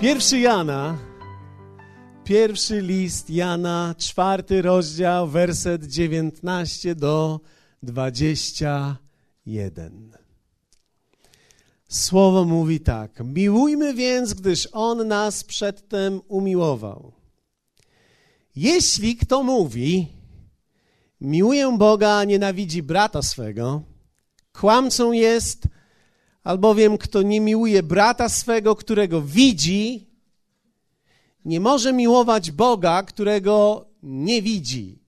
Pierwszy Jana, pierwszy list Jana, czwarty rozdział, werset 19 do 21. Słowo mówi tak: Miłujmy więc, gdyż On nas przedtem umiłował. Jeśli kto mówi, miłuję Boga, nienawidzi brata swego, kłamcą jest, albowiem kto nie miłuje brata swego, którego widzi, nie może miłować Boga, którego nie widzi.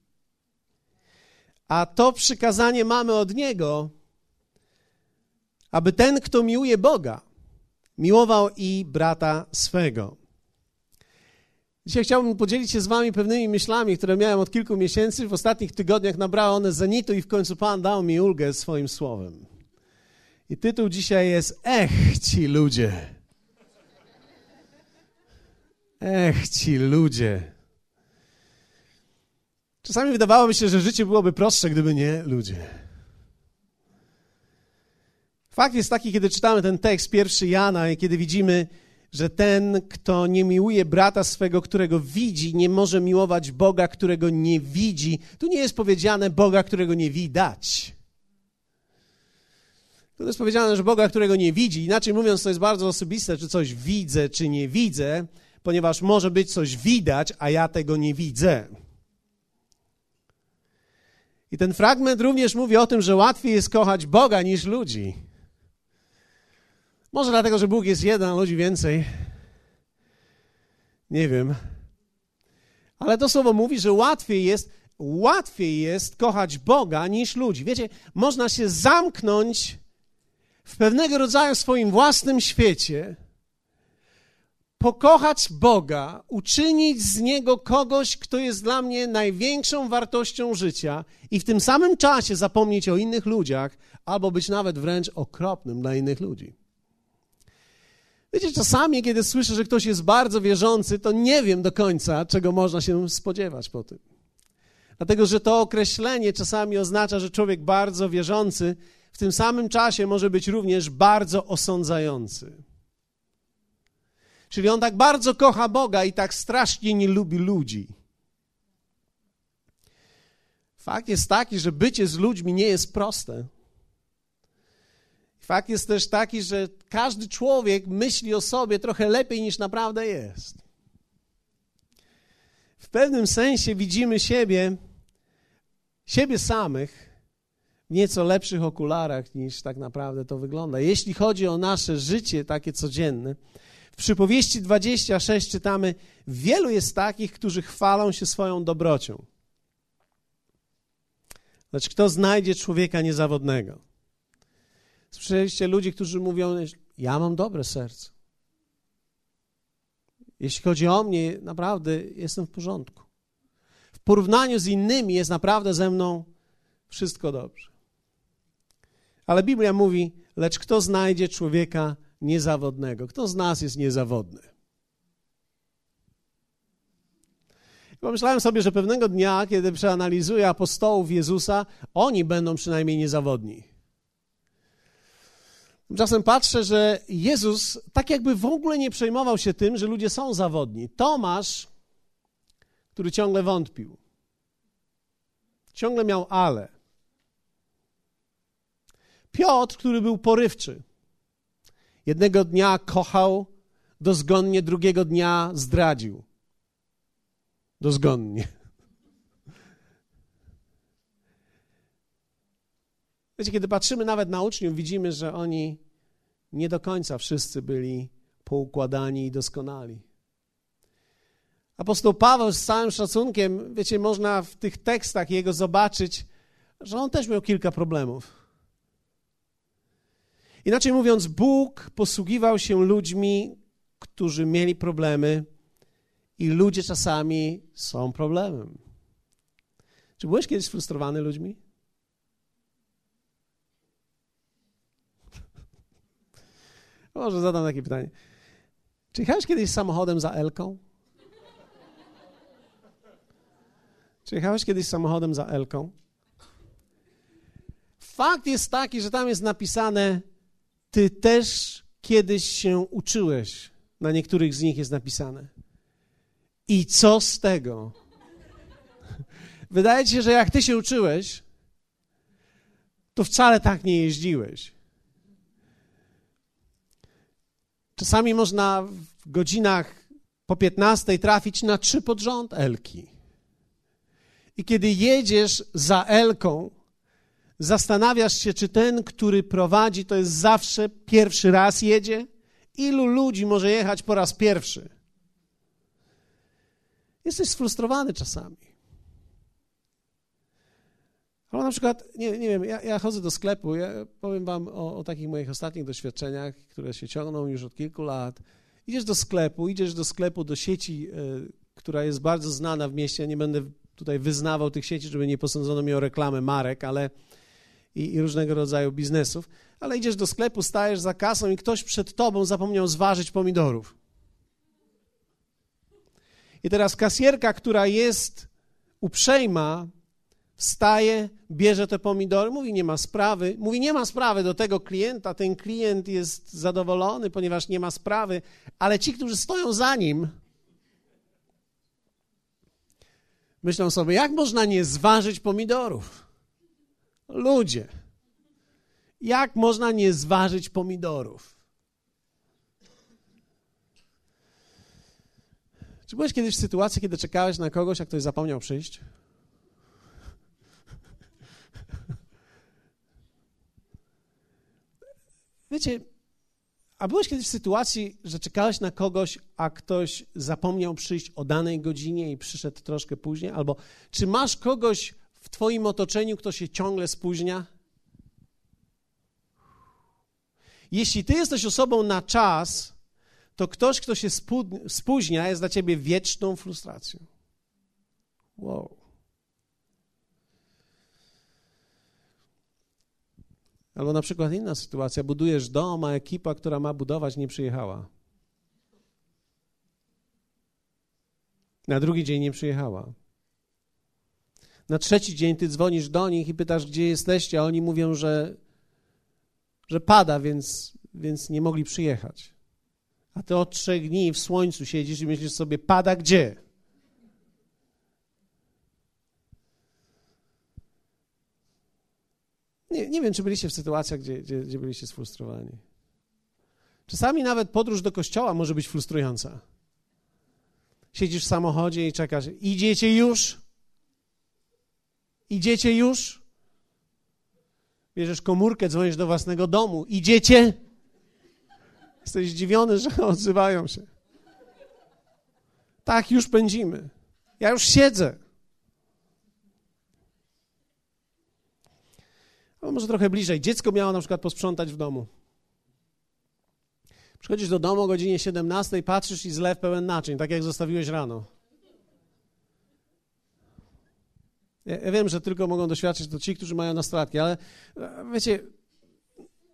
A to przykazanie mamy od Niego, aby ten, kto miłuje Boga, miłował i brata swego. Dzisiaj chciałbym podzielić się z Wami pewnymi myślami, które miałem od kilku miesięcy. W ostatnich tygodniach nabrały one zenitu i w końcu Pan dał mi ulgę swoim słowem. I tytuł dzisiaj jest Ech, ci ludzie. Ech, ci ludzie. Czasami wydawało mi się, że życie byłoby prostsze, gdyby nie ludzie. Fakt jest taki, kiedy czytamy ten tekst, pierwszy Jana, i kiedy widzimy, że ten, kto nie miłuje brata swego, którego widzi, nie może miłować Boga, którego nie widzi. Tu nie jest powiedziane Boga, którego nie widać. Tu jest powiedziane, że Boga, którego nie widzi. Inaczej mówiąc, to jest bardzo osobiste, czy coś widzę, czy nie widzę, ponieważ może być coś widać, a ja tego nie widzę. I ten fragment również mówi o tym, że łatwiej jest kochać Boga niż ludzi. Może dlatego, że Bóg jest jeden, a ludzi więcej. Nie wiem. Ale to słowo mówi, że łatwiej jest, łatwiej jest kochać Boga niż ludzi. Wiecie, można się zamknąć w pewnego rodzaju swoim własnym świecie, pokochać Boga, uczynić z Niego kogoś, kto jest dla mnie największą wartością życia i w tym samym czasie zapomnieć o innych ludziach, albo być nawet wręcz okropnym dla innych ludzi. Wiecie, czasami, kiedy słyszę, że ktoś jest bardzo wierzący, to nie wiem do końca, czego można się spodziewać po tym. Dlatego, że to określenie czasami oznacza, że człowiek bardzo wierzący w tym samym czasie może być również bardzo osądzający. Czyli on tak bardzo kocha Boga i tak strasznie nie lubi ludzi. Fakt jest taki, że bycie z ludźmi nie jest proste. Fakt jest też taki, że każdy człowiek myśli o sobie trochę lepiej niż naprawdę jest. W pewnym sensie widzimy siebie, siebie samych nieco lepszych okularach niż tak naprawdę to wygląda. Jeśli chodzi o nasze życie takie codzienne, w przypowieści 26 czytamy: Wielu jest takich, którzy chwalą się swoją dobrocią. Lecz kto znajdzie człowieka niezawodnego? Słyszeliście ludzi, którzy mówią: Ja mam dobre serce. Jeśli chodzi o mnie, naprawdę jestem w porządku. W porównaniu z innymi jest naprawdę ze mną wszystko dobrze. Ale Biblia mówi: Lecz kto znajdzie człowieka niezawodnego? Kto z nas jest niezawodny? Pomyślałem sobie, że pewnego dnia, kiedy przeanalizuję apostołów Jezusa, oni będą przynajmniej niezawodni. Tymczasem patrzę, że Jezus tak jakby w ogóle nie przejmował się tym, że ludzie są zawodni. Tomasz, który ciągle wątpił, ciągle miał ale. Piotr, który był porywczy, jednego dnia kochał dozgonnie, drugiego dnia zdradził. Dozgonnie. Wiecie, kiedy patrzymy nawet na uczniów, widzimy, że oni nie do końca wszyscy byli poukładani i doskonali. Apostoł Paweł z całym szacunkiem, wiecie, można w tych tekstach jego zobaczyć, że on też miał kilka problemów. Inaczej mówiąc, Bóg posługiwał się ludźmi, którzy mieli problemy, i ludzie czasami są problemem. Czy byłeś kiedyś frustrowany ludźmi? Może zadam takie pytanie. Czy jechałeś kiedyś samochodem za Elką? Czy jechałeś kiedyś samochodem za Elką? Fakt jest taki, że tam jest napisane: Ty też kiedyś się uczyłeś Na niektórych z nich jest napisane. I co z tego? Wydaje ci się, że jak ty się uczyłeś, to wcale tak nie jeździłeś. Czasami można w godzinach po 15 trafić na trzy pod rząd Elki. I kiedy jedziesz za Elką, zastanawiasz się, czy ten, który prowadzi, to jest zawsze pierwszy raz jedzie? Ilu ludzi może jechać po raz pierwszy? Jesteś sfrustrowany czasami. Albo na przykład, nie, nie wiem, ja, ja chodzę do sklepu, ja powiem wam o, o, takich moich ostatnich doświadczeniach, które się ciągną już od kilku lat. Idziesz do sklepu, idziesz do sklepu, do sieci, y, która jest bardzo znana w mieście. Ja nie będę tutaj wyznawał tych sieci, żeby nie posądzono mnie o reklamę marek, ale i, i różnego rodzaju biznesów. Ale idziesz do sklepu, stajesz za kasą i ktoś przed tobą zapomniał zważyć pomidorów. I teraz kasjerka, która jest uprzejma, wstaje, bierze te pomidory, mówi nie ma sprawy, mówi nie ma sprawy do tego klienta, ten klient jest zadowolony, ponieważ nie ma sprawy, ale ci, którzy stoją za nim, myślą sobie, jak można nie zważyć pomidorów? Ludzie, jak można nie zważyć pomidorów? Czy byłeś kiedyś w sytuacji, kiedy czekałeś na kogoś, a ktoś zapomniał przyjść? Wiecie, a byłeś kiedyś w sytuacji, że czekałeś na kogoś, a ktoś zapomniał przyjść o danej godzinie i przyszedł troszkę później? Albo czy masz kogoś w Twoim otoczeniu, kto się ciągle spóźnia? Jeśli Ty jesteś osobą na czas, to ktoś, kto się spóźnia, jest dla Ciebie wieczną frustracją. Wow. Albo na przykład inna sytuacja, budujesz dom, a ekipa, która ma budować, nie przyjechała. Na drugi dzień nie przyjechała. Na trzeci dzień ty dzwonisz do nich i pytasz, gdzie jesteście, a oni mówią, że, że pada, więc, więc nie mogli przyjechać. A ty od trzech dni w słońcu siedzisz i myślisz sobie, pada gdzie? Nie, nie wiem, czy byliście w sytuacjach, gdzie, gdzie, gdzie byliście sfrustrowani. Czasami nawet podróż do kościoła może być frustrująca. Siedzisz w samochodzie i czekasz. Idziecie już? Idziecie już? Bierzesz komórkę, dzwonisz do własnego domu. Idziecie? Jesteś zdziwiony, że odzywają się. Tak, już pędzimy. Ja już siedzę. No, może trochę bliżej. Dziecko miało na przykład posprzątać w domu. Przychodzisz do domu o godzinie 17, patrzysz i zlew pełen naczyń, tak jak zostawiłeś rano. Ja, wiem, że tylko mogą doświadczyć to ci, którzy mają nastolatki, ale e, wiecie,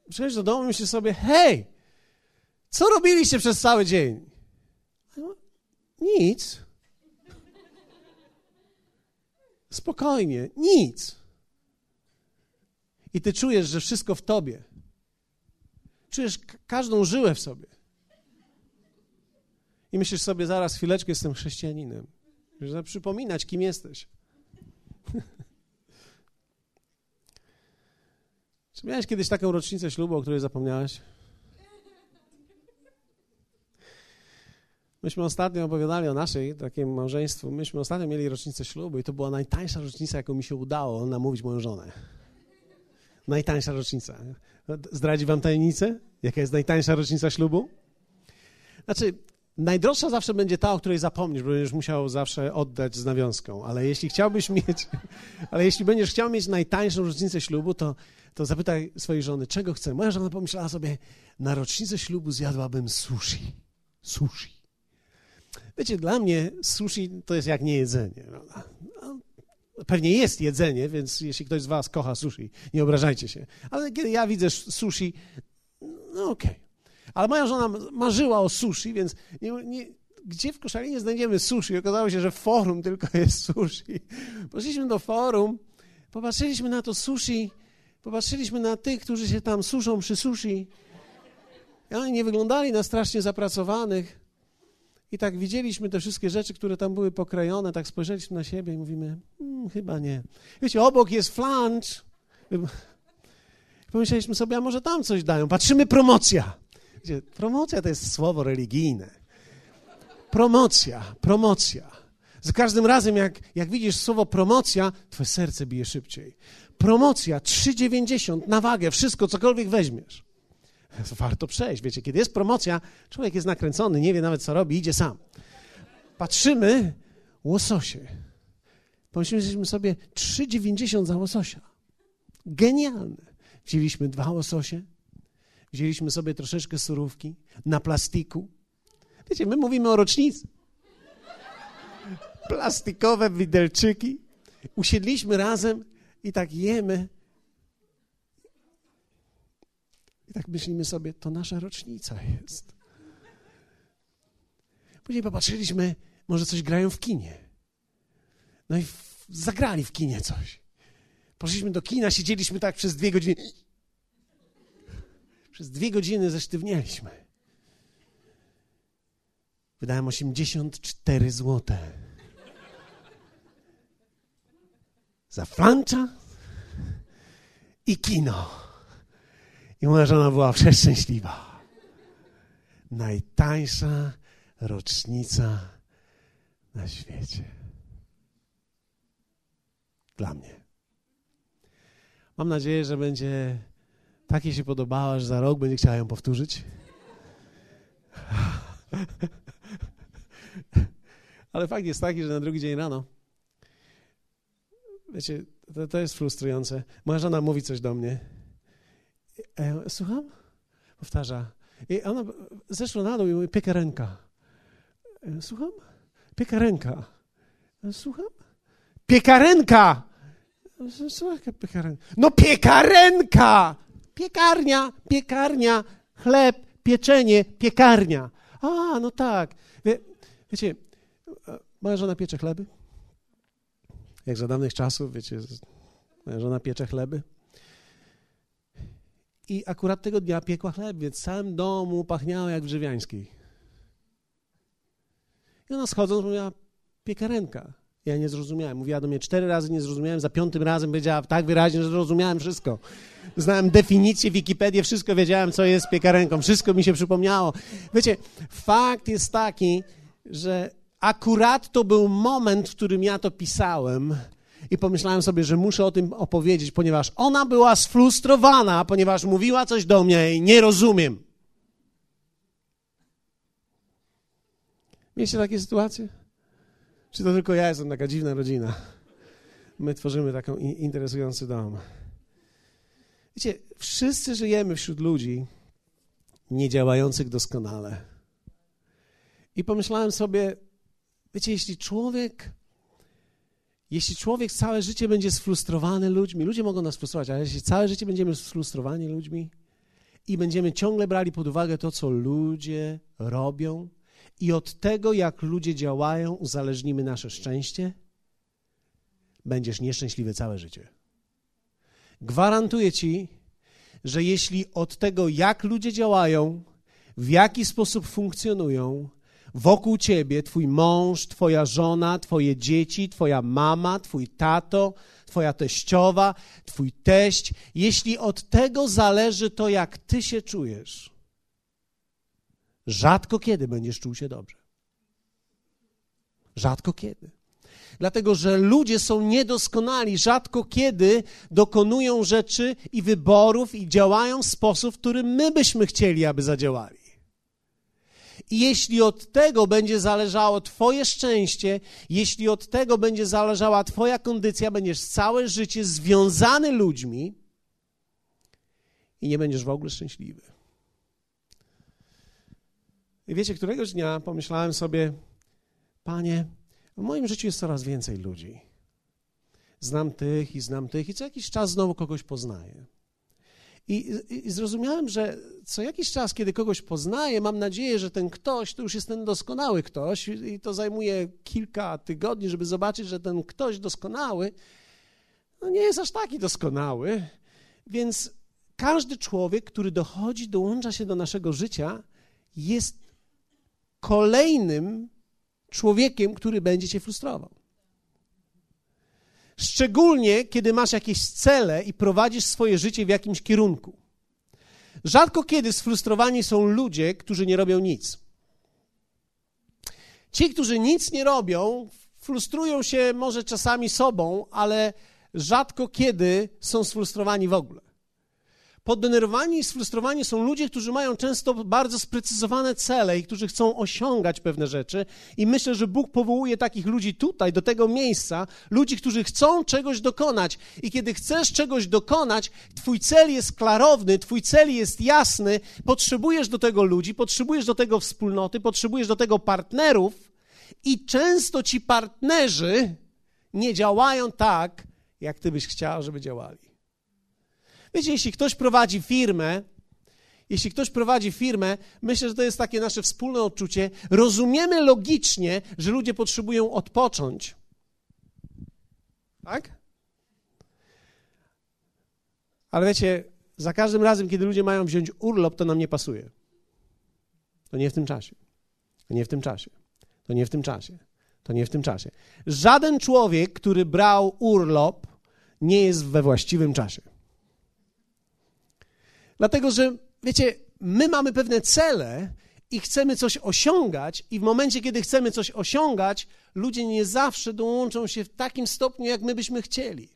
przychodzisz do domu i myślisz sobie, hej, co robiliście przez cały dzień? Nic. Spokojnie, nic. I ty czujesz, że wszystko w tobie. Czujesz każdą żyłę w sobie. I myślisz sobie, zaraz chwileczkę jestem chrześcijaninem. Żeby przypominać, kim jesteś. Czy miałeś kiedyś taką rocznicę ślubu, o której zapomniałeś? Myśmy ostatnio opowiadali o naszej takim małżeństwu. Myśmy ostatnio mieli rocznicę ślubu i to była najtańsza rocznica, jaką mi się udało namówić moją żonę. Najtańsza rocznica. Zdradzi wam tajemnicę? Jaka jest najtańsza rocznica ślubu? Znaczy, najdroższa zawsze będzie ta, o której zapomnisz, bo będziesz musiał zawsze oddać z nawiązką. Ale jeśli chciałbyś mieć, ale jeśli będziesz chciał mieć najtańszą rocznicę ślubu, to, to zapytaj swojej żony, czego chce. Moja żona pomyślała sobie, na rocznicę ślubu zjadłabym sushi. Sushi. Wiecie, dla mnie sushi to jest jak niejedzenie. Prawda? Pewnie jest jedzenie, więc jeśli ktoś z Was kocha sushi, nie obrażajcie się. Ale kiedy ja widzę sushi, no okej. Okay. Ale moja żona marzyła o sushi, więc nie, nie, gdzie w Koszalinie znajdziemy sushi? Okazało się, że forum tylko jest sushi. Poszliśmy do forum, popatrzyliśmy na to sushi, popatrzyliśmy na tych, którzy się tam suszą przy sushi. I oni nie wyglądali na strasznie zapracowanych. I tak widzieliśmy te wszystkie rzeczy, które tam były pokrojone, tak spojrzeliśmy na siebie i mówimy, hmm, chyba nie. Wiecie, obok jest flanch. Pomyśleliśmy sobie, a może tam coś dają. Patrzymy, promocja. Promocja to jest słowo religijne. Promocja, promocja. Za każdym razem, jak, jak widzisz słowo promocja, twoje serce bije szybciej. Promocja 3,90 na wagę, wszystko, cokolwiek weźmiesz. Warto przejść. Wiecie, kiedy jest promocja, człowiek jest nakręcony, nie wie nawet co robi, idzie sam. Patrzymy, łososie. Pomyśleliśmy sobie 3,90 za łososia. Genialne. Wzięliśmy dwa łososie, wzięliśmy sobie troszeczkę surówki na plastiku. Wiecie, my mówimy o rocznicy. Plastikowe widelczyki. Usiedliśmy razem i tak jemy. I tak myślimy sobie, to nasza rocznica jest. Później popatrzyliśmy, może coś grają w kinie. No i w, zagrali w kinie coś. Poszliśmy do kina, siedzieliśmy tak przez dwie godziny. Przez dwie godziny zesztywnieliśmy. Wydałem 84 złote. Za flancza i kino. I moja żona była przeszczęśliwa. Najtańsza rocznica na świecie. Dla mnie. Mam nadzieję, że będzie tak jej się podobała, że za rok będzie chciała ją powtórzyć. Ale fakt jest taki, że na drugi dzień rano, wiecie, to, to jest frustrujące. Moja żona mówi coś do mnie. E, słucham? Powtarza. I ona zeszła na dół i mówi, piekarenka. E, słucham? Piekarenka. E, słucham? Piekarenka! Słuchaj, piekarenka. No piekarenka! Piekarnia, piekarnia, chleb, pieczenie, piekarnia. A, no tak. Wie, wiecie, moja żona piecze chleby. Jak za dawnych czasów, wiecie, moja żona piecze chleby. I akurat tego dnia piekła chleb, więc w całym domu pachniało jak w Drzewiańskiej. I ona schodząc mówiła, piekarenka. Ja nie zrozumiałem. Mówiła do mnie cztery razy, nie zrozumiałem. Za piątym razem powiedziała tak wyraźnie, że zrozumiałem wszystko. Znałem definicję, Wikipedię, wszystko wiedziałem, co jest piekarenką. Wszystko mi się przypomniało. Wiecie, fakt jest taki, że akurat to był moment, w którym ja to pisałem i pomyślałem sobie, że muszę o tym opowiedzieć, ponieważ ona była sfrustrowana, ponieważ mówiła coś do mnie i nie rozumiem. Mieliście takie sytuacje? Czy to tylko ja jestem taka dziwna rodzina? My tworzymy taką interesujący dom. Wiecie, wszyscy żyjemy wśród ludzi niedziałających doskonale. I pomyślałem sobie, wiecie, jeśli człowiek, jeśli człowiek całe życie będzie sfrustrowany ludźmi, ludzie mogą nas frustrować, ale jeśli całe życie będziemy sfrustrowani ludźmi i będziemy ciągle brali pod uwagę to, co ludzie robią, i od tego, jak ludzie działają, uzależnimy nasze szczęście, będziesz nieszczęśliwy całe życie. Gwarantuję ci, że jeśli od tego, jak ludzie działają, w jaki sposób funkcjonują, wokół ciebie, twój mąż, twoja żona, twoje dzieci, twoja mama, twój tato, twoja teściowa, twój teść, jeśli od tego zależy to, jak ty się czujesz, rzadko kiedy będziesz czuł się dobrze. Rzadko kiedy. Dlatego, że ludzie są niedoskonali, rzadko kiedy dokonują rzeczy i wyborów i działają w sposób, w którym my byśmy chcieli, aby zadziałali. I jeśli od tego będzie zależało Twoje szczęście, jeśli od tego będzie zależała Twoja kondycja, będziesz całe życie związany ludźmi i nie będziesz w ogóle szczęśliwy. I wiecie, któregoś dnia pomyślałem sobie, Panie, w moim życiu jest coraz więcej ludzi. Znam tych i znam tych, i co jakiś czas znowu kogoś poznaję. I, I, zrozumiałem, że co jakiś czas, kiedy kogoś poznaję, mam nadzieję, że ten ktoś to już jest ten doskonały ktoś, i to zajmuje kilka tygodni, żeby zobaczyć, że ten ktoś doskonały no nie jest aż taki doskonały. Więc każdy człowiek, który dochodzi, dołącza się do naszego życia, jest kolejnym człowiekiem, który będzie cię frustrował. Szczególnie, kiedy masz jakieś cele i prowadzisz swoje życie w jakimś kierunku. Rzadko kiedy sfrustrowani są ludzie, którzy nie robią nic. Ci, którzy nic nie robią, frustrują się może czasami sobą, ale rzadko kiedy są sfrustrowani w ogóle. Poddenerwowani i sfrustrowani są ludzie, którzy mają często bardzo sprecyzowane cele i którzy chcą osiągać pewne rzeczy. I myślę, że Bóg powołuje takich ludzi tutaj, do tego miejsca, ludzi, którzy chcą czegoś dokonać. I kiedy chcesz czegoś dokonać, Twój cel jest klarowny, Twój cel jest jasny, potrzebujesz do tego ludzi, potrzebujesz do tego wspólnoty, potrzebujesz do tego partnerów. I często ci partnerzy nie działają tak, jak Ty byś chciał, żeby działali. Wiecie, jeśli ktoś prowadzi firmę, jeśli ktoś prowadzi firmę, myślę, że to jest takie nasze wspólne odczucie. Rozumiemy logicznie, że ludzie potrzebują odpocząć. Tak? Ale wiecie, za każdym razem, kiedy ludzie mają wziąć urlop, to nam nie pasuje. To nie w tym czasie. To nie w tym czasie. To nie w tym czasie. To nie w tym czasie. Żaden człowiek, który brał urlop, nie jest we właściwym czasie. Dlatego, że wiecie, my mamy pewne cele i chcemy coś osiągać, i w momencie, kiedy chcemy coś osiągać, ludzie nie zawsze dołączą się w takim stopniu, jak my byśmy chcieli.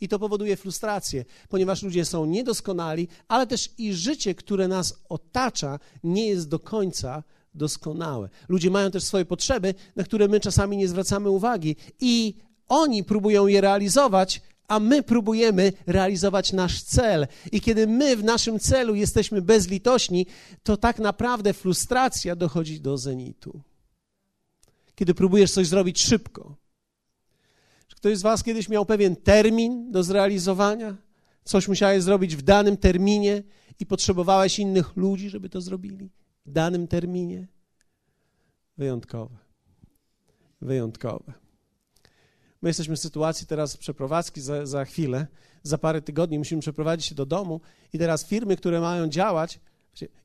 I to powoduje frustrację, ponieważ ludzie są niedoskonali, ale też i życie, które nas otacza, nie jest do końca doskonałe. Ludzie mają też swoje potrzeby, na które my czasami nie zwracamy uwagi, i oni próbują je realizować, a my próbujemy realizować nasz cel. I kiedy my w naszym celu jesteśmy bezlitośni, to tak naprawdę frustracja dochodzi do zenitu. Kiedy próbujesz coś zrobić szybko. Czy ktoś z Was kiedyś miał pewien termin do zrealizowania? Coś musiałeś zrobić w danym terminie i potrzebowałeś innych ludzi, żeby to zrobili? W danym terminie? Wyjątkowe. Wyjątkowe. My jesteśmy w sytuacji teraz przeprowadzki za, za chwilę, za parę tygodni musimy przeprowadzić się do domu i teraz firmy, które mają działać,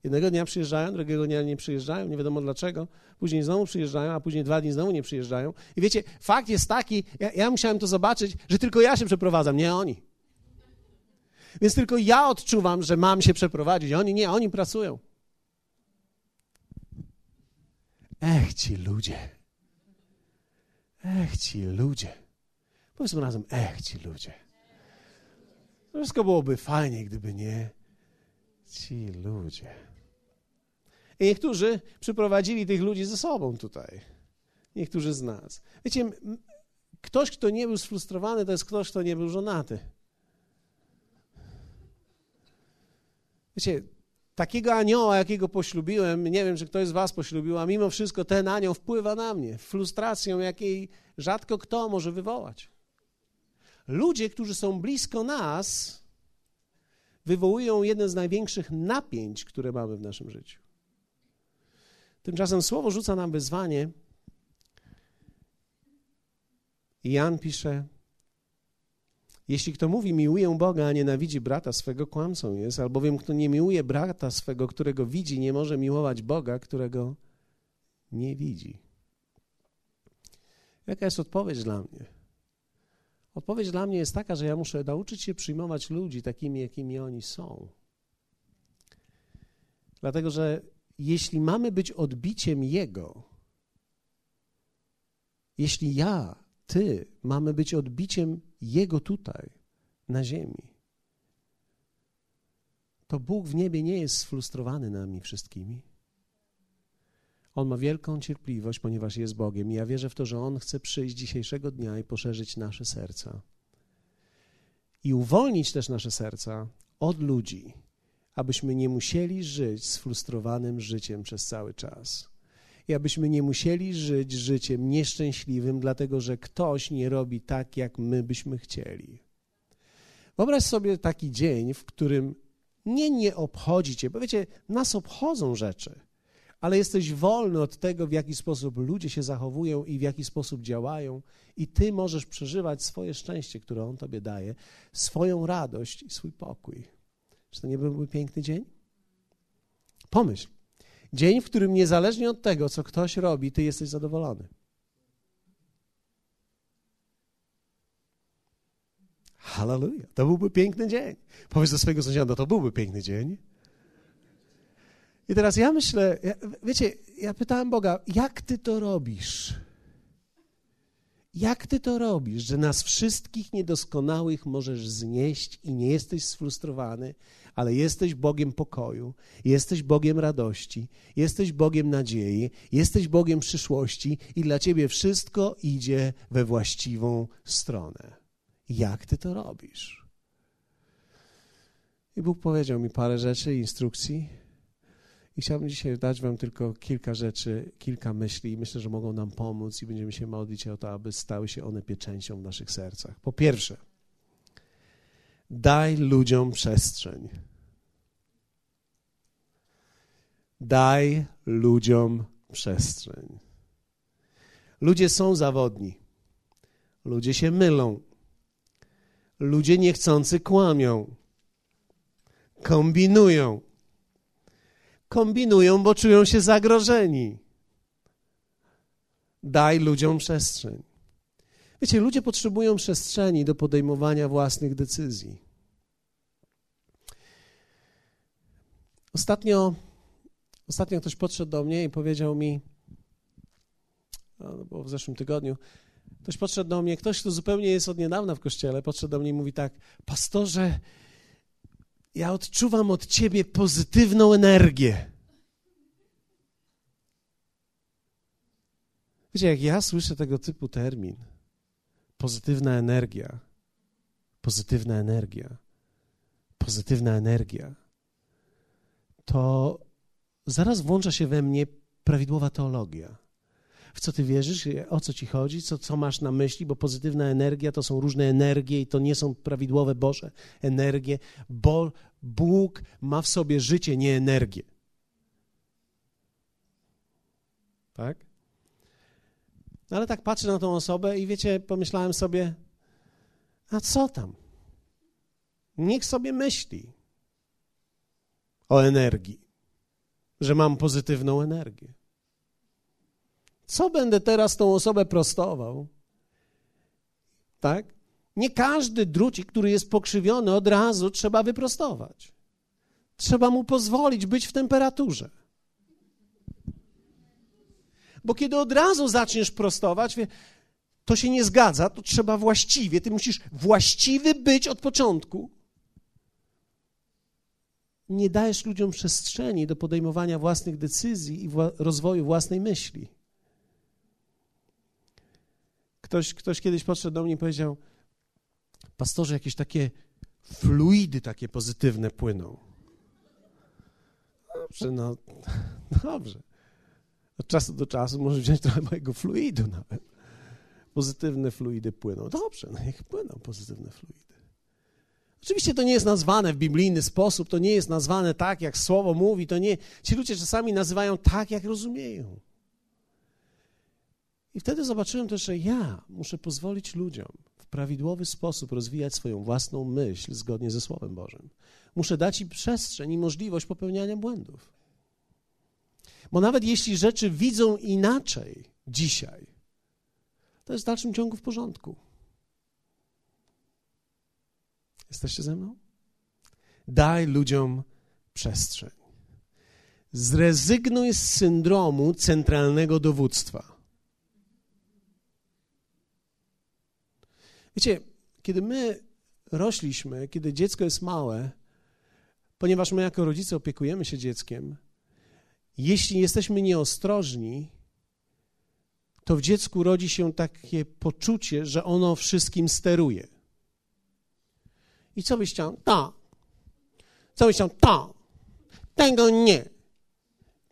jednego dnia przyjeżdżają, drugiego dnia nie przyjeżdżają, nie wiadomo dlaczego, później znowu przyjeżdżają, a później dwa dni znowu nie przyjeżdżają. I wiecie, fakt jest taki, ja, ja musiałem to zobaczyć, że tylko ja się przeprowadzam, nie oni. Więc tylko ja odczuwam, że mam się przeprowadzić. Oni nie, oni pracują. Ech, ci ludzie. Ech, ci ludzie. Powiedzmy razem, ech, ci ludzie. Wszystko byłoby fajnie, gdyby nie ci ludzie. I niektórzy przyprowadzili tych ludzi ze sobą tutaj. Niektórzy z nas. Wiecie, ktoś, kto nie był sfrustrowany, to jest ktoś, kto nie był żonaty. Wiecie, takiego anioła, jakiego poślubiłem, nie wiem, czy ktoś z was poślubił, a mimo wszystko ten anioł wpływa na mnie frustracją, jakiej rzadko kto może wywołać. Ludzie, którzy są blisko nas, wywołują jeden z największych napięć, które mamy w naszym życiu. Tymczasem słowo rzuca nam wyzwanie. Jan pisze: Jeśli kto mówi, miłuję Boga, a nienawidzi brata swego, kłamcą jest, albowiem kto nie miłuje brata swego, którego widzi, nie może miłować Boga, którego nie widzi. Jaka jest odpowiedź dla mnie? Odpowiedź dla mnie jest taka, że ja muszę nauczyć się przyjmować ludzi takimi, jakimi oni są. Dlatego, że jeśli mamy być odbiciem Jego, jeśli ja, Ty mamy być odbiciem Jego tutaj, na ziemi, to Bóg w niebie nie jest sfrustrowany nami wszystkimi. On ma wielką cierpliwość, ponieważ jest Bogiem. I ja wierzę w to, że On chce przyjść dzisiejszego dnia i poszerzyć nasze serca. I uwolnić też nasze serca od ludzi, abyśmy nie musieli żyć sfrustrowanym życiem przez cały czas. I abyśmy nie musieli żyć życiem nieszczęśliwym, dlatego że ktoś nie robi tak, jak my byśmy chcieli. Wyobraź sobie taki dzień, w którym nie nie obchodzi cię, bo wiecie, nas obchodzą rzeczy ale jesteś wolny od tego, w jaki sposób ludzie się zachowują i w jaki sposób działają, i ty możesz przeżywać swoje szczęście, które On tobie daje, swoją radość i swój pokój. Czy to nie byłby piękny dzień? Pomyśl. Dzień, w którym niezależnie od tego, co ktoś robi, ty jesteś zadowolony. Hallelujah. To byłby piękny dzień. Powiedz do swojego sąsiada, to byłby piękny dzień. I teraz ja myślę, ja, wiecie, ja pytałem Boga, jak ty to robisz? Jak ty to robisz, że nas wszystkich niedoskonałych możesz znieść i nie jesteś sfrustrowany, ale jesteś Bogiem pokoju, jesteś Bogiem radości, jesteś Bogiem nadziei, jesteś Bogiem przyszłości i dla ciebie wszystko idzie we właściwą stronę. Jak ty to robisz? I Bóg powiedział mi parę rzeczy, instrukcji. I chciałbym dzisiaj dać Wam tylko kilka rzeczy, kilka myśli myślę, że mogą nam pomóc i będziemy się modlić o to, aby stały się one pieczęcią w naszych sercach. Po pierwsze, daj ludziom przestrzeń. Daj ludziom przestrzeń. Ludzie są zawodni. Ludzie się mylą. Ludzie niechcący kłamią. Kombinują kombinują, bo czują się zagrożeni. Daj ludziom przestrzeń. Wiecie, ludzie potrzebują przestrzeni do podejmowania własnych decyzji. Ostatnio, ostatnio ktoś podszedł do mnie i powiedział mi, no, było w zeszłym tygodniu, ktoś podszedł do mnie, ktoś, kto zupełnie jest od niedawna w kościele, podszedł do mnie i mówi tak, pastorze, ja odczuwam od ciebie pozytywną energię. Wiecie, jak ja słyszę tego typu termin, pozytywna energia, pozytywna energia, pozytywna energia, to zaraz włącza się we mnie prawidłowa teologia w co ty wierzysz, o co ci chodzi, co, co masz na myśli, bo pozytywna energia to są różne energie i to nie są prawidłowe Boże energie, bo Bóg ma w sobie życie, nie energię. Tak? No ale tak patrzę na tą osobę i wiecie, pomyślałem sobie, a co tam? Niech sobie myśli o energii, że mam pozytywną energię. Co będę teraz tą osobę prostował? Tak? Nie każdy drucik, który jest pokrzywiony, od razu trzeba wyprostować. Trzeba mu pozwolić być w temperaturze. Bo kiedy od razu zaczniesz prostować, to się nie zgadza, to trzeba właściwie, ty musisz właściwy być od początku. Nie dajesz ludziom przestrzeni do podejmowania własnych decyzji i rozwoju własnej myśli. Ktoś, ktoś kiedyś podszedł do mnie i powiedział, pastorze, jakieś takie fluidy takie pozytywne płyną. Dobrze, no, dobrze. Od czasu do czasu możesz wziąć trochę mojego fluidu nawet. Pozytywne fluidy płyną. Dobrze, no niech płyną pozytywne fluidy. Oczywiście to nie jest nazwane w biblijny sposób, to nie jest nazwane tak, jak słowo mówi, to nie. Ci ludzie czasami nazywają tak, jak rozumieją. I wtedy zobaczyłem też, że ja muszę pozwolić ludziom w prawidłowy sposób rozwijać swoją własną myśl zgodnie ze Słowem Bożym. Muszę dać im przestrzeń i możliwość popełniania błędów. Bo nawet jeśli rzeczy widzą inaczej dzisiaj, to jest w dalszym ciągu w porządku. Jesteście ze mną? Daj ludziom przestrzeń. Zrezygnuj z syndromu centralnego dowództwa. Wiecie, kiedy my rośliśmy, kiedy dziecko jest małe, ponieważ my jako rodzice opiekujemy się dzieckiem, jeśli jesteśmy nieostrożni, to w dziecku rodzi się takie poczucie, że ono wszystkim steruje. I co byś chciał? To. Co byś chciał? To. Tego nie.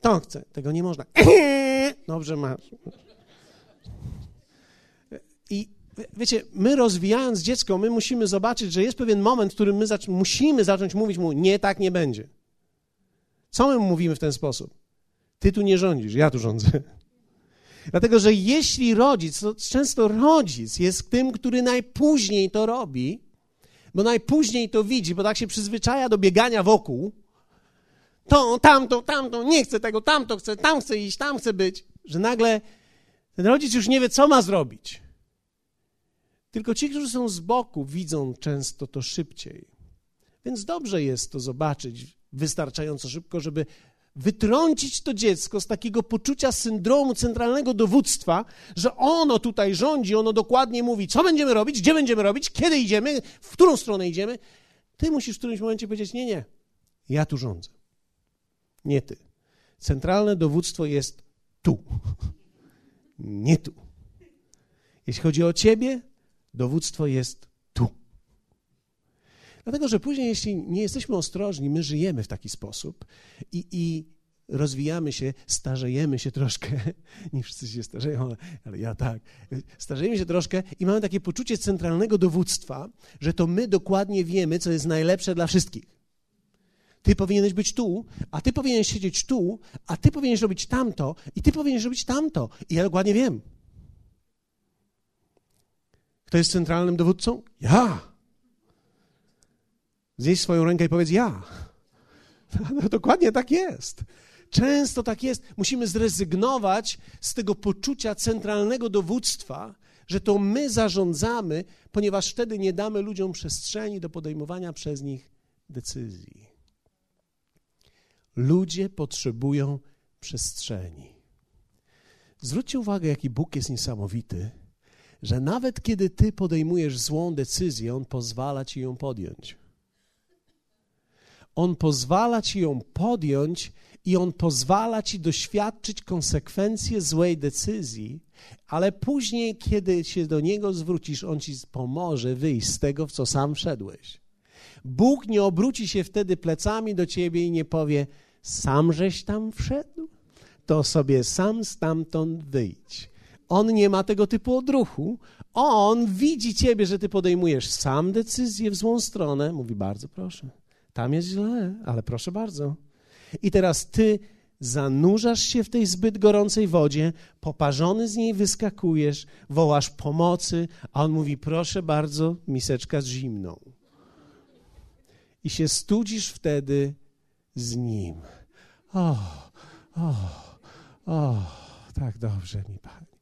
To chcę. Tego nie można. Dobrze masz. I wiecie, my rozwijając dziecko, my musimy zobaczyć, że jest pewien moment, w którym my zac musimy zacząć mówić mu, nie, tak nie będzie. Co my mówimy w ten sposób? Ty tu nie rządzisz, ja tu rządzę. Dlatego, że jeśli rodzic, to często rodzic jest tym, który najpóźniej to robi, bo najpóźniej to widzi, bo tak się przyzwyczaja do biegania wokół, to, tamto, tamto, nie chcę tego, tamto chcę, tam chcę iść, tam chcę być, że nagle ten rodzic już nie wie, co ma zrobić. Tylko ci, którzy są z boku, widzą często to szybciej. Więc dobrze jest to zobaczyć wystarczająco szybko, żeby wytrącić to dziecko z takiego poczucia syndromu centralnego dowództwa, że ono tutaj rządzi, ono dokładnie mówi, co będziemy robić, gdzie będziemy robić, kiedy idziemy, w którą stronę idziemy. Ty musisz w którymś momencie powiedzieć: Nie, nie, ja tu rządzę. Nie ty. Centralne dowództwo jest tu, nie tu. Jeśli chodzi o ciebie, dowództwo jest tu. Dlatego, że później, jeśli nie jesteśmy ostrożni, my żyjemy w taki sposób i, i rozwijamy się, starzejemy się troszkę. Nie wszyscy się starzeją, ale, ja tak. Starzejemy się troszkę i mamy takie poczucie centralnego dowództwa, że to my dokładnie wiemy, co jest najlepsze dla wszystkich. Ty powinieneś być tu, a ty powinieneś siedzieć tu, a ty powinieneś robić tamto, i ty powinieneś robić tamto. I ja dokładnie wiem. Kto jest centralnym dowódcą? Ja. Znieś swoją rękę i powiedz ja. No, dokładnie tak jest. Często tak jest. Musimy zrezygnować z tego poczucia centralnego dowództwa, że to my zarządzamy, ponieważ wtedy nie damy ludziom przestrzeni do podejmowania przez nich decyzji. Ludzie potrzebują przestrzeni. Zwróćcie uwagę, jaki Bóg jest niesamowity, że nawet kiedy ty podejmujesz złą decyzję, On pozwala ci ją podjąć. On pozwala ci ją podjąć i on pozwala ci doświadczyć konsekwencje złej decyzji, ale później, kiedy się do niego zwrócisz, on ci pomoże wyjść z tego, w co sam wszedłeś. Bóg nie obróci się wtedy plecami do ciebie i nie powie: Sam żeś tam wszedł, to sobie sam stamtąd wyjdź. On nie ma tego typu odruchu. On widzi ciebie, że ty podejmujesz sam decyzję w złą stronę. Mówi: Bardzo proszę tam jest źle, ale proszę bardzo. I teraz ty zanurzasz się w tej zbyt gorącej wodzie, poparzony z niej wyskakujesz, wołasz pomocy, a on mówi: Proszę bardzo, miseczka z zimną. I się studzisz wtedy z nim. O, o, o, tak dobrze mi Pani.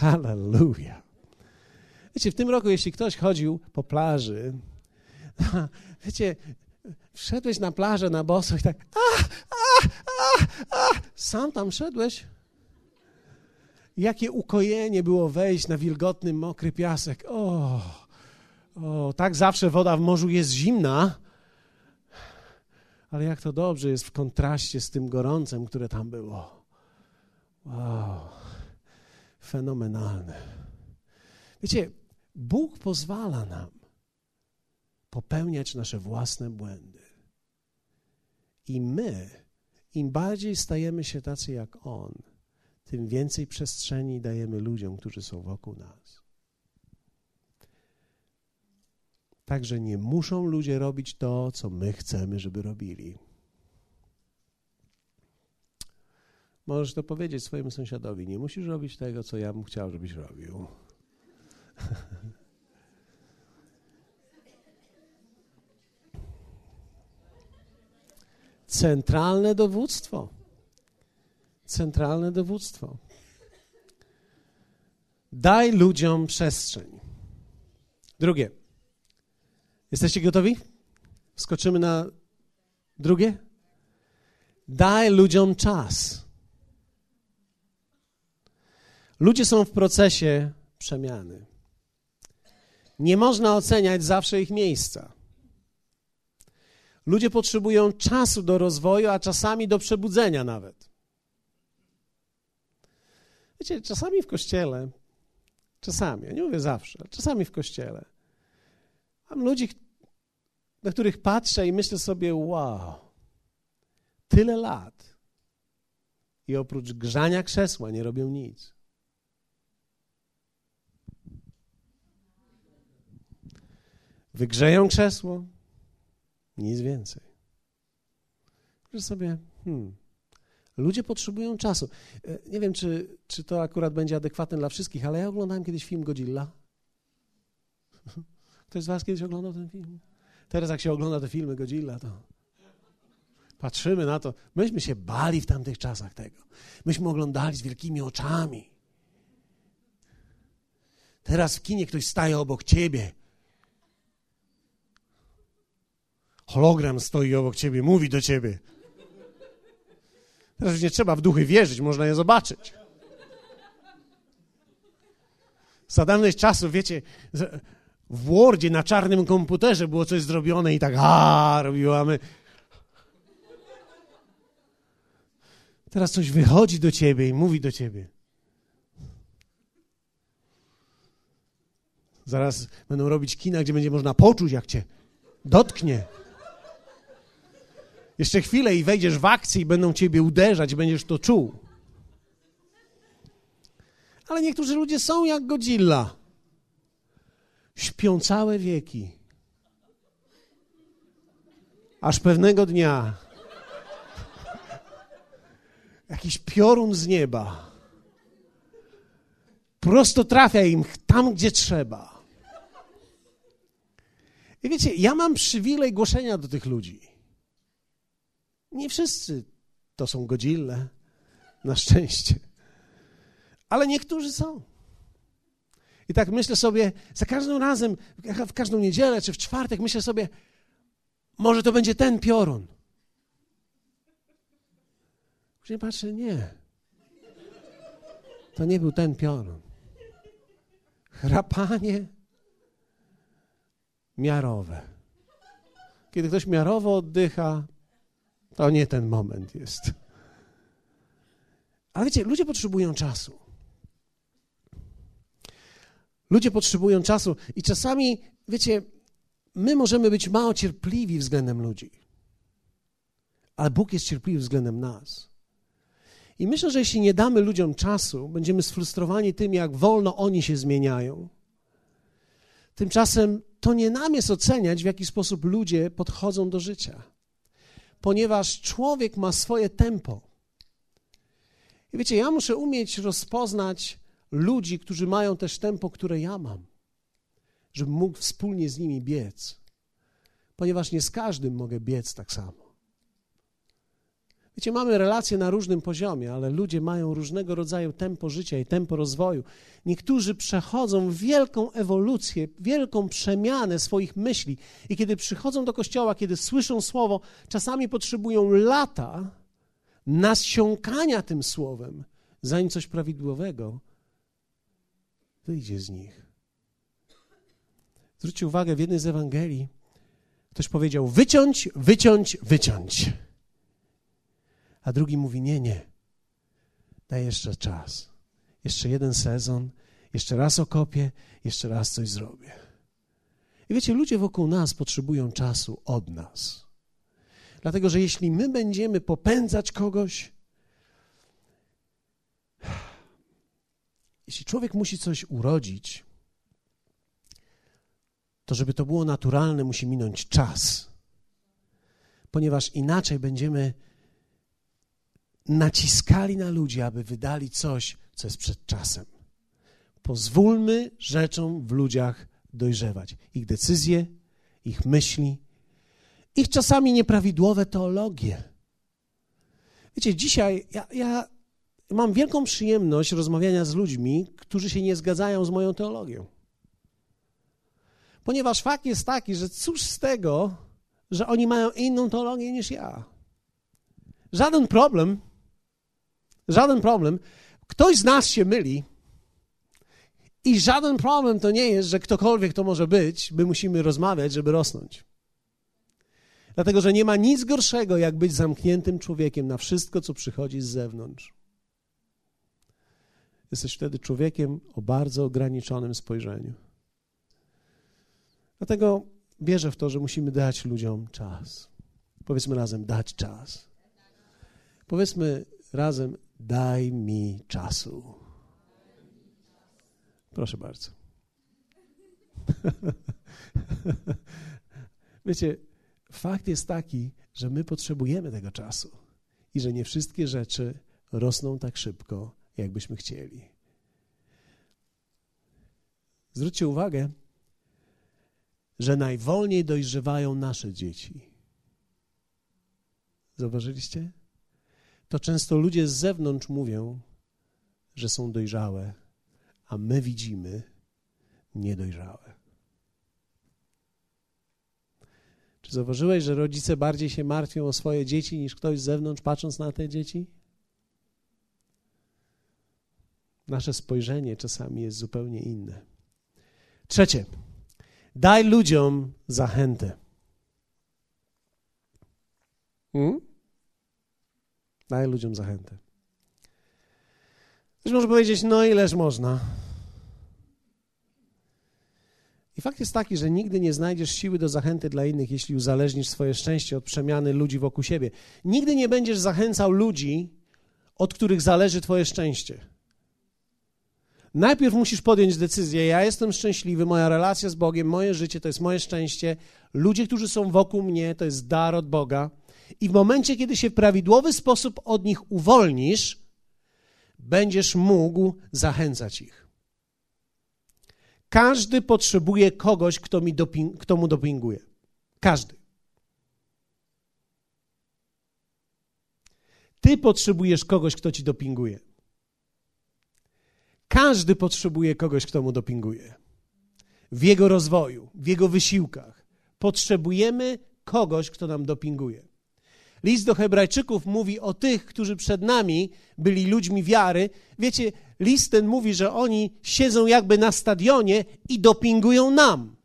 Hallelujah. Wiecie, w tym roku, jeśli ktoś chodził po plaży, wiecie, wszedłeś na plażę na boso i tak, a, a, a, a, sam tam szedłeś. Jakie ukojenie było wejść na wilgotny, mokry piasek. O, o, tak zawsze woda w morzu jest zimna, ale jak to dobrze jest w kontraście z tym gorącem, które tam było. Wow, fenomenalne. Wiecie, Bóg pozwala nam popełniać nasze własne błędy. I my, im bardziej stajemy się tacy jak On, tym więcej przestrzeni dajemy ludziom, którzy są wokół nas. Także nie muszą ludzie robić to, co my chcemy, żeby robili. Możesz to powiedzieć swojemu sąsiadowi. Nie musisz robić tego, co ja bym chciał, żebyś robił. Centralne dowództwo. Centralne dowództwo. Daj ludziom przestrzeń. Drugie. Jesteście gotowi? Skoczymy na drugie? Daj ludziom czas. Ludzie są w procesie przemiany. Nie można oceniać zawsze ich miejsca. Ludzie potrzebują czasu do rozwoju, a czasami do przebudzenia nawet. Wiecie, czasami w kościele, czasami, ja nie mówię zawsze, czasami w kościele, mam ludzi, na których patrzę i myślę sobie, wow, tyle lat i oprócz grzania krzesła nie robią nic. Wygrzeją krzesło, nic więcej. Że sobie, hmm, ludzie potrzebują czasu. E, nie wiem, czy, czy to akurat będzie adekwatne dla wszystkich, ale ja oglądałem kiedyś film Godzilla. Ktoś z was kiedyś oglądał ten film? Teraz jak się ogląda te filmy Godzilla, to Patrzymy na to. Myśmy się bali w tamtych czasach tego. Myśmy oglądali z wielkimi oczami. Teraz w kinie ktoś staje obok ciebie. Hologram stoi obok ciebie, mówi do ciebie. Teraz już nie trzeba w duchy wierzyć, można je zobaczyć. Za dawnych czasów, wiecie, w Wordzie na czarnym komputerze było coś zrobione i tak a robiło, a my... Teraz coś wychodzi do ciebie i mówi do ciebie. Zaraz będą robić kina, gdzie będzie można poczuć, jak cię dotknie. Jeszcze chwilę i wejdziesz w akcję i będą ciebie uderzać, będziesz to czuł. Ale niektórzy ludzie są jak Godzilla. Śpią całe wieki. Aż pewnego dnia jakiś piorun z nieba prosto trafia im tam, gdzie trzeba. I wiecie, ja mam przywilej głoszenia do tych ludzi. Nie wszyscy to są godzille, na szczęście. Ale niektórzy są. I tak myślę sobie, za każdym razem, w każdą niedzielę czy w czwartek, myślę sobie, może to będzie ten piorun. Później patrzę, nie. To nie był ten piorun. Chrapanie miarowe. Kiedy ktoś miarowo oddycha, to nie ten moment jest. Ale wiecie, ludzie potrzebują czasu. Ludzie potrzebują czasu i czasami, wiecie, my możemy być mało cierpliwi względem ludzi, ale Bóg jest cierpliwy względem nas. I myślę, że jeśli nie damy ludziom czasu, będziemy sfrustrowani tym, jak wolno oni się zmieniają. Tymczasem to nie nam jest oceniać, w jaki sposób ludzie podchodzą do życia, ponieważ człowiek ma swoje tempo. I wiecie, ja muszę umieć rozpoznać ludzi, którzy mają też tempo, które ja mam, żebym mógł wspólnie z nimi biec, ponieważ nie z każdym mogę biec tak samo. Wiecie, mamy relacje na różnym poziomie, ale ludzie mają różnego rodzaju tempo życia i tempo rozwoju. Niektórzy przechodzą wielką ewolucję, wielką przemianę swoich myśli i kiedy przychodzą do kościoła, kiedy słyszą słowo, czasami potrzebują lata nasiąkania tym słowem, zanim coś prawidłowego wyjdzie z nich. Zwróćcie uwagę, w jednej z Ewangelii ktoś powiedział: wyciąć, wyciąć, wyciąć. A drugi mówi: Nie, nie. Daj jeszcze czas. Jeszcze jeden sezon, jeszcze raz okopię, jeszcze raz coś zrobię. I wiecie, ludzie wokół nas potrzebują czasu od nas. Dlatego, że jeśli my będziemy popędzać kogoś, jeśli człowiek musi coś urodzić, to żeby to było naturalne, musi minąć czas. Ponieważ inaczej będziemy naciskali na ludzi, aby wydali coś, co jest przed czasem. Pozwólmy rzeczom w ludziach dojrzewać. Ich decyzje, ich myśli, ich czasami nieprawidłowe teologie. Wiecie, dzisiaj ja, ja mam wielką przyjemność rozmawiania z ludźmi, którzy się nie zgadzają z moją teologią. Ponieważ fakt jest taki, że cóż z tego, że oni mają inną teologię niż ja. Żaden problem, żaden problem. Ktoś z nas się myli i żaden problem to nie jest, że ktokolwiek to może być, my musimy rozmawiać, żeby rosnąć. Dlatego, że nie ma nic gorszego, jak być zamkniętym człowiekiem na wszystko, co przychodzi z zewnątrz. Jesteś wtedy człowiekiem o bardzo ograniczonym spojrzeniu. Dlatego wierzę w to, że musimy dać ludziom czas. Powiedzmy razem, dać czas. Powiedzmy razem, daj mi czasu. Proszę bardzo. Wiecie, fakt jest taki, że my potrzebujemy tego czasu i że nie wszystkie rzeczy rosną tak szybko, jakbyśmy chcieli. Zwróćcie uwagę, że najwolniej dojrzewają nasze dzieci. Zauważyliście? To często ludzie z zewnątrz mówią, że są dojrzałe, a my widzimy niedojrzałe. Czy zauważyłeś, że rodzice bardziej się martwią o swoje dzieci niż ktoś z zewnątrz, patrząc na te dzieci? Nasze spojrzenie czasami jest zupełnie inne. Trzecie, daj ludziom zachętę. Hmm? Daj ludziom zachętę. Ktoś może powiedzieć, no ileż można. I fakt jest taki, że nigdy nie znajdziesz siły do zachęty dla innych, jeśli uzależnisz swoje szczęście od przemiany ludzi wokół siebie. Nigdy nie będziesz zachęcał ludzi, od których zależy Twoje szczęście. Najpierw musisz podjąć decyzję: ja jestem szczęśliwy, moja relacja z Bogiem, moje życie to jest moje szczęście, ludzie, którzy są wokół mnie, to jest dar od Boga. I w momencie, kiedy się w prawidłowy sposób od nich uwolnisz, będziesz mógł zachęcać ich. Każdy potrzebuje kogoś, kto, mi doping, kto mu dopinguje. Każdy. Ty potrzebujesz kogoś, kto ci dopinguje. Każdy potrzebuje kogoś, kto mu dopinguje. W jego rozwoju, w jego wysiłkach. Potrzebujemy kogoś, kto nam dopinguje. List do Hebrajczyków mówi o tych, którzy przed nami byli ludźmi wiary. Wiecie, list ten mówi, że oni siedzą jakby na stadionie i dopingują nam.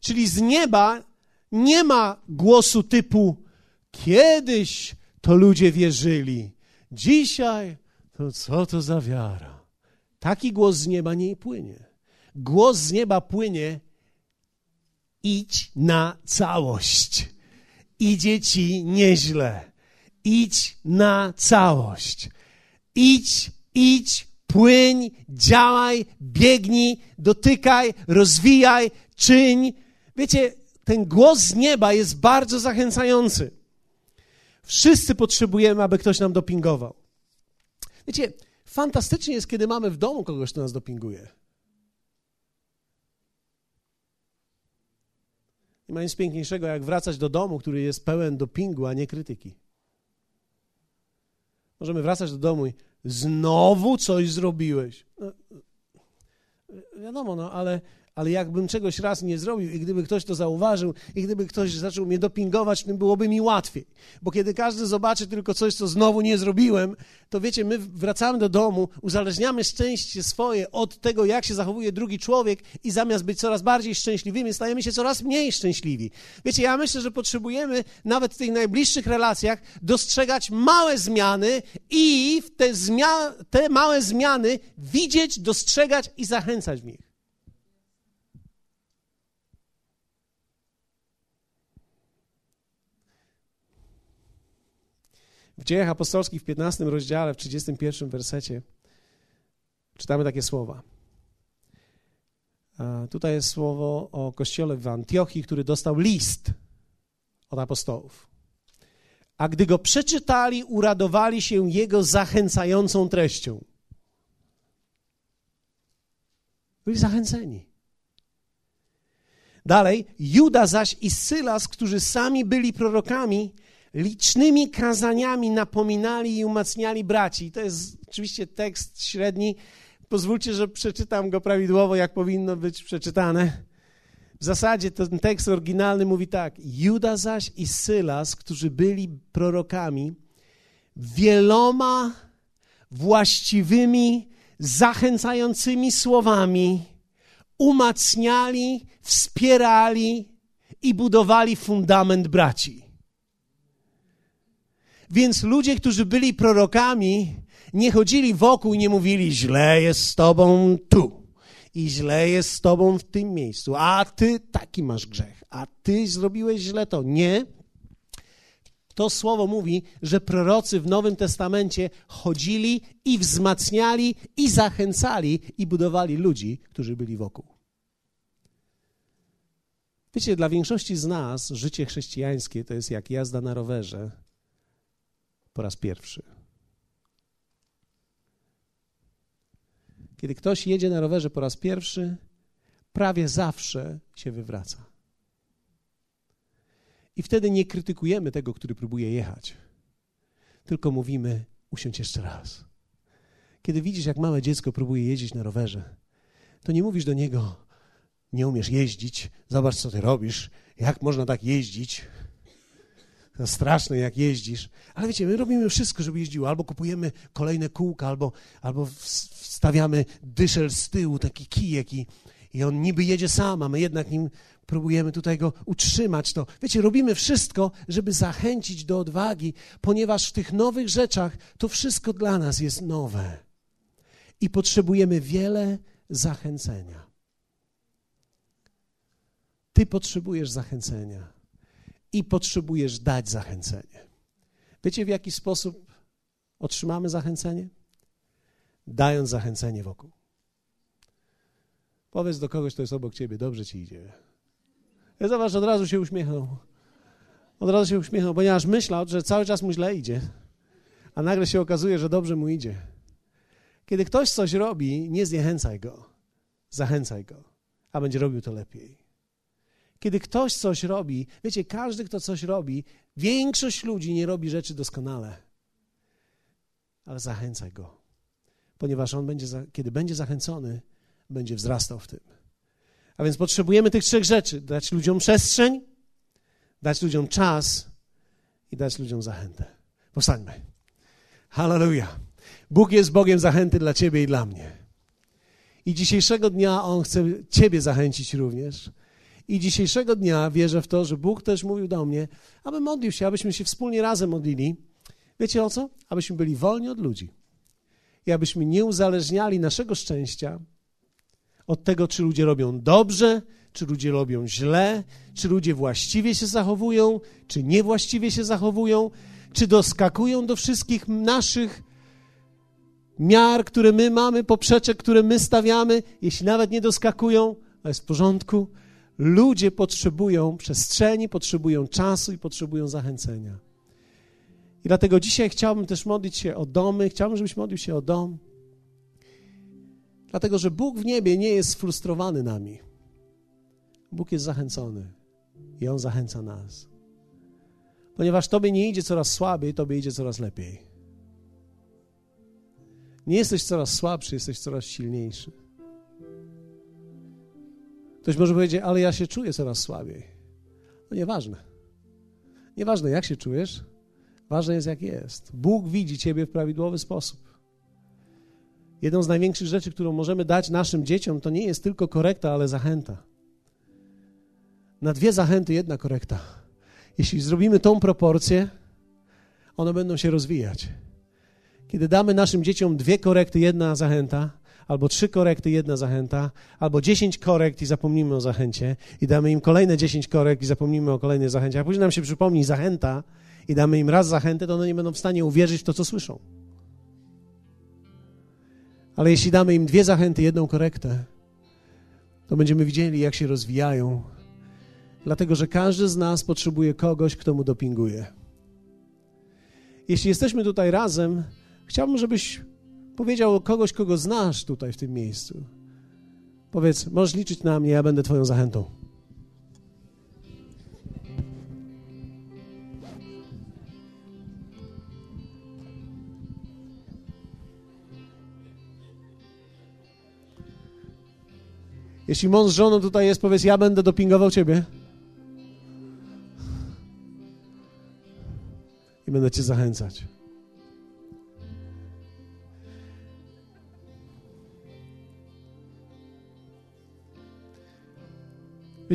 Czyli z nieba nie ma głosu typu kiedyś to ludzie wierzyli, dzisiaj to co to za wiara. Taki głos z nieba nie płynie. Głos z nieba płynie idź na całość idzie ci nieźle. Idź na całość. Idź, idź, płyń, działaj, biegnij, dotykaj, rozwijaj, czyń. Wiecie, ten głos z nieba jest bardzo zachęcający. Wszyscy potrzebujemy, aby ktoś nam dopingował. Wiecie, fantastycznie jest, kiedy mamy w domu kogoś, kto nas dopinguje. Nie ma nic piękniejszego, jak wracać do domu, który jest pełen dopingu, a nie krytyki. Możemy wracać do domu i znowu coś zrobiłeś. No, wiadomo, no ale ale jakbym czegoś raz nie zrobił i gdyby ktoś to zauważył i gdyby ktoś zaczął mnie dopingować, tym byłoby mi łatwiej. Bo kiedy każdy zobaczy tylko coś, co znowu nie zrobiłem, to wiecie, my wracamy do domu, uzależniamy szczęście swoje od tego, jak się zachowuje drugi człowiek i zamiast być coraz bardziej szczęśliwymi, stajemy się coraz mniej szczęśliwi. Wiecie, ja myślę, że potrzebujemy nawet w tych najbliższych relacjach dostrzegać małe zmiany i te, zmia- te małe zmiany widzieć, dostrzegać i zachęcać w nich. W dziejach apostolskich w 15 rozdziale, w 31 wersecie czytamy takie słowa. Tutaj jest słowo o kościele w Antiochii, który dostał list od apostołów. A gdy go przeczytali, uradowali się jego zachęcającą treścią. Byli zachęceni. Dalej, Juda zaś i Sylas, którzy sami byli prorokami, licznymi kazaniami napominali i umacniali braci. To jest oczywiście tekst średni. Pozwólcie, że przeczytam go prawidłowo, jak powinno być przeczytane. W zasadzie ten tekst oryginalny mówi tak: Juda zaś i Sylas, którzy byli prorokami, wieloma właściwymi, zachęcającymi słowami umacniali, wspierali i budowali fundament braci. Więc ludzie, którzy byli prorokami, nie chodzili wokół i nie mówili, źle jest z tobą tu i źle jest z tobą w tym miejscu, a ty taki masz grzech, a ty zrobiłeś źle to. Nie. To słowo mówi, że prorocy w Nowym Testamencie chodzili i wzmacniali, i zachęcali, i budowali ludzi, którzy byli wokół. Wiecie, dla większości z nas życie chrześcijańskie to jest jak jazda na rowerze po raz pierwszy. Kiedy ktoś jedzie na rowerze po raz pierwszy, prawie zawsze się wywraca. I wtedy nie krytykujemy tego, który próbuje jechać, tylko mówimy: usiądź jeszcze raz. Kiedy widzisz, jak małe dziecko próbuje jeździć na rowerze, to nie mówisz do niego: Nie umiesz jeździć, zobacz, co ty robisz, jak można tak jeździć. Straszne, jak jeździsz. Ale wiecie, my robimy wszystko, żeby jeździło. Albo kupujemy kolejne kółka, albo, albo wstawiamy dyszel z tyłu, taki kijek i, i on niby jedzie sam, a my jednak nim próbujemy tutaj go utrzymać. To wiecie, robimy wszystko, żeby zachęcić do odwagi, ponieważ w tych nowych rzeczach to wszystko dla nas jest nowe. I potrzebujemy wiele zachęcenia. Ty potrzebujesz zachęcenia i potrzebujesz dać zachęcenie. Wiecie, w jaki sposób otrzymamy zachęcenie? Dając zachęcenie wokół. Powiedz do kogoś, kto jest obok ciebie, dobrze ci idzie. Ja zobacz, od razu się uśmiechnął. Od razu się uśmiechnął, ponieważ myślał, że cały czas mu źle idzie, a nagle się okazuje, że dobrze mu idzie. Kiedy ktoś coś robi, nie zniechęcaj go, zachęcaj go, a będzie robił to lepiej. Kiedy ktoś coś robi, wiecie, każdy, kto coś robi, większość ludzi nie robi rzeczy doskonale, ale zachęcaj go, ponieważ on będzie, kiedy będzie zachęcony, będzie wzrastał w tym. A więc potrzebujemy tych trzech rzeczy: dać ludziom przestrzeń, dać ludziom czas i dać ludziom zachętę. Powstańmy. Hallelujah. Bóg jest Bogiem zachęty dla ciebie i dla mnie. I dzisiejszego dnia On chce ciebie zachęcić również. I dzisiejszego dnia wierzę w to, że Bóg też mówił do mnie, aby modlił się, abyśmy się wspólnie razem modlili. Wiecie o co? Abyśmy byli wolni od ludzi. I abyśmy nie uzależniali naszego szczęścia od tego, czy ludzie robią dobrze, czy ludzie robią źle, czy ludzie właściwie się zachowują, czy niewłaściwie się zachowują, czy doskakują do wszystkich naszych miar, które my mamy, poprzeczek, które my stawiamy. Jeśli nawet nie doskakują, to jest w porządku. Ludzie potrzebują przestrzeni, potrzebują czasu i potrzebują zachęcenia. I dlatego dzisiaj chciałbym też modlić się o domy, chciałbym, żebyś modlił się o dom. Dlatego, że Bóg w niebie nie jest sfrustrowany nami. Bóg jest zachęcony i On zachęca nas. Ponieważ Tobie nie idzie coraz słabiej, Tobie idzie coraz lepiej. Nie jesteś coraz słabszy, jesteś coraz silniejszy. Ktoś może powiedzieć, ale ja się czuję coraz słabiej. No nieważne. Nieważne, jak się czujesz, ważne jest, jak jest. Bóg widzi Ciebie w prawidłowy sposób. Jedną z największych rzeczy, którą możemy dać naszym dzieciom, to nie jest tylko korekta, ale zachęta. Na dwie zachęty jedna korekta. Jeśli zrobimy tą proporcję, one będą się rozwijać. Kiedy damy naszym dzieciom dwie korekty, jedna zachęta, albo trzy korekty, jedna zachęta, albo dziesięć korekt i zapomnimy o zachęcie, i damy im kolejne dziesięć korekt i zapomnimy o kolejnej zachęcie, a później nam się przypomni zachęta i damy im raz zachętę, to one nie będą w stanie uwierzyć w to, co słyszą. Ale jeśli damy im dwie zachęty, jedną korektę, to będziemy widzieli, jak się rozwijają. Dlatego, że każdy z nas potrzebuje kogoś, kto mu dopinguje. Jeśli jesteśmy tutaj razem, chciałbym, żebyś powiedział o kogoś, kogo znasz tutaj w tym miejscu. Powiedz, możesz liczyć na mnie, ja będę Twoją zachętą. Jeśli mąż z żoną tutaj jest, powiedz, ja będę dopingował ciebie. I będę cię zachęcać.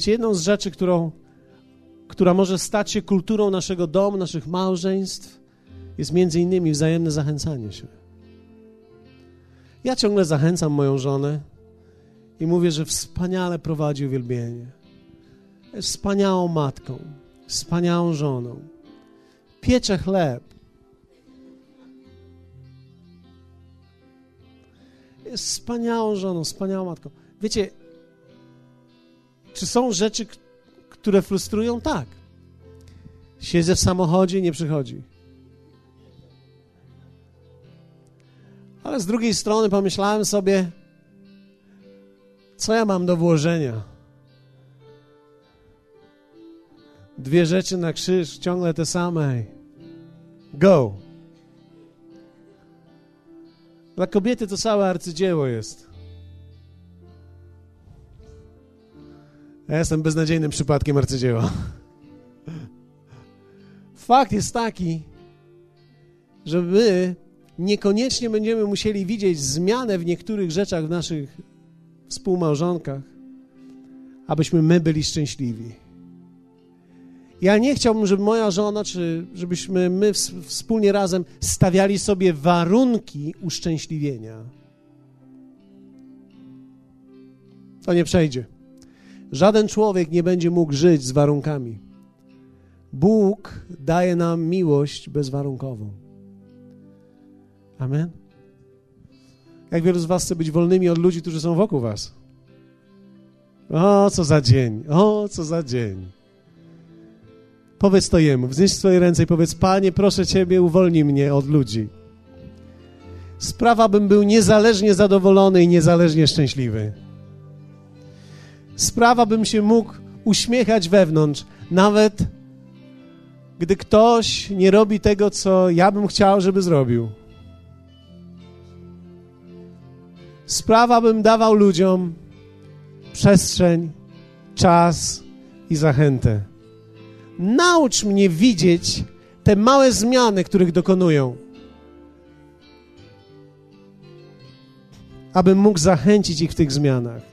Wiecie, jedną z rzeczy, którą, która może stać się kulturą naszego domu, naszych małżeństw, jest między innymi wzajemne zachęcanie się. Ja ciągle zachęcam moją żonę, i mówię, że wspaniale prowadzi uwielbienie. Jest wspaniałą matką, wspaniałą żoną. Piecze chleb. Jest wspaniałą żoną, wspaniałą matką. Wiecie, czy są rzeczy, które frustrują? Tak. Siedzę w samochodzie, nie przychodzi. Ale z drugiej strony pomyślałem sobie, co ja mam do włożenia? Dwie rzeczy na krzyż, ciągle te same. Go. Dla kobiety to całe arcydzieło jest. Ja jestem beznadziejnym przypadkiem arcydzieła. Fakt jest taki, że my niekoniecznie będziemy musieli widzieć zmianę w niektórych rzeczach w naszych współmałżonkach, abyśmy my byli szczęśliwi. Ja nie chciałbym, żeby moja żona, czy żebyśmy my wspólnie razem stawiali sobie warunki uszczęśliwienia. To nie przejdzie. Żaden człowiek nie będzie mógł żyć z warunkami. Bóg daje nam miłość bezwarunkową. Amen. Jak wielu z Was chce być wolnymi od ludzi, którzy są wokół Was? O, co za dzień! O, co za dzień! Powiedz to jemu, wznieś swoje ręce i powiedz: Panie, proszę Ciebie, uwolnij mnie od ludzi. Sprawa, bym był niezależnie zadowolony i niezależnie szczęśliwy. Sprawa, bym się mógł uśmiechać wewnątrz, nawet gdy ktoś nie robi tego, co ja bym chciał, żeby zrobił. Sprawa, bym dawał ludziom przestrzeń, czas i zachętę. Naucz mnie widzieć te małe zmiany, których dokonują, abym mógł zachęcić ich w tych zmianach.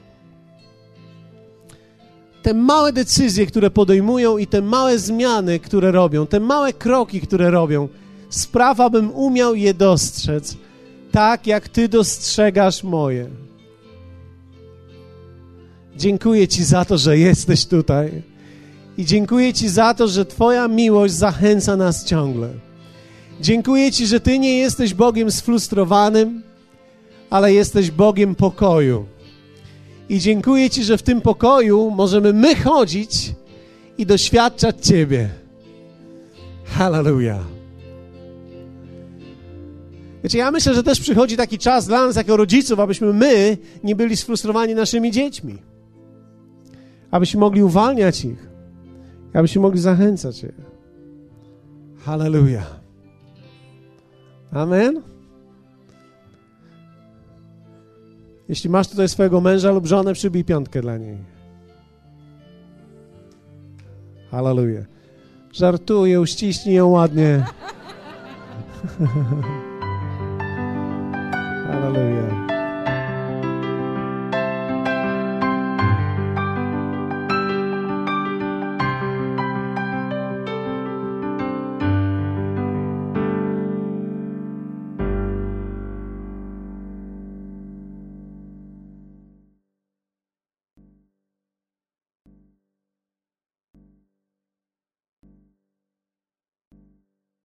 Te małe decyzje, które podejmują i te małe zmiany, które robią, te małe kroki, które robią, sprawa, abym umiał je dostrzec, tak jak Ty dostrzegasz moje. Dziękuję Ci za to, że jesteś tutaj. I dziękuję Ci za to, że Twoja miłość zachęca nas ciągle. Dziękuję Ci, że Ty nie jesteś Bogiem sfrustrowanym, ale jesteś Bogiem pokoju. I dziękuję Ci, że w tym pokoju możemy my chodzić i doświadczać Ciebie. Hallelujah. Wiecie, ja myślę, że też przychodzi taki czas dla nas jako rodziców, abyśmy my nie byli sfrustrowani naszymi dziećmi. Abyśmy mogli uwalniać ich abyśmy mogli zachęcać je. Hallelujah. Amen. Jeśli masz tutaj swojego męża lub żonę, przybij piątkę dla niej. Hallelujah. Żartuję, uściśnij ją ładnie. Hallelujah.